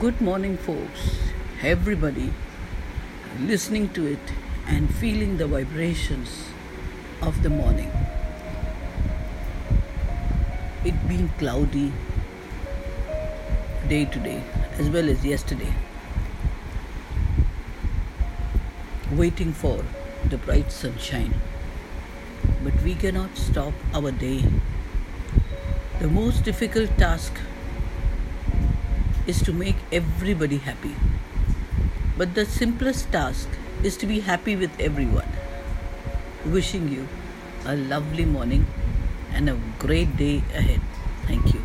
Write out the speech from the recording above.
Good morning, folks. Everybody listening to it and feeling the vibrations of the morning. It being cloudy day to day as well as yesterday. Waiting for the bright sunshine. But we cannot stop our day. The most difficult task is to make everybody happy. But the simplest task is to be happy with everyone. Wishing you a lovely morning and a great day ahead. Thank you.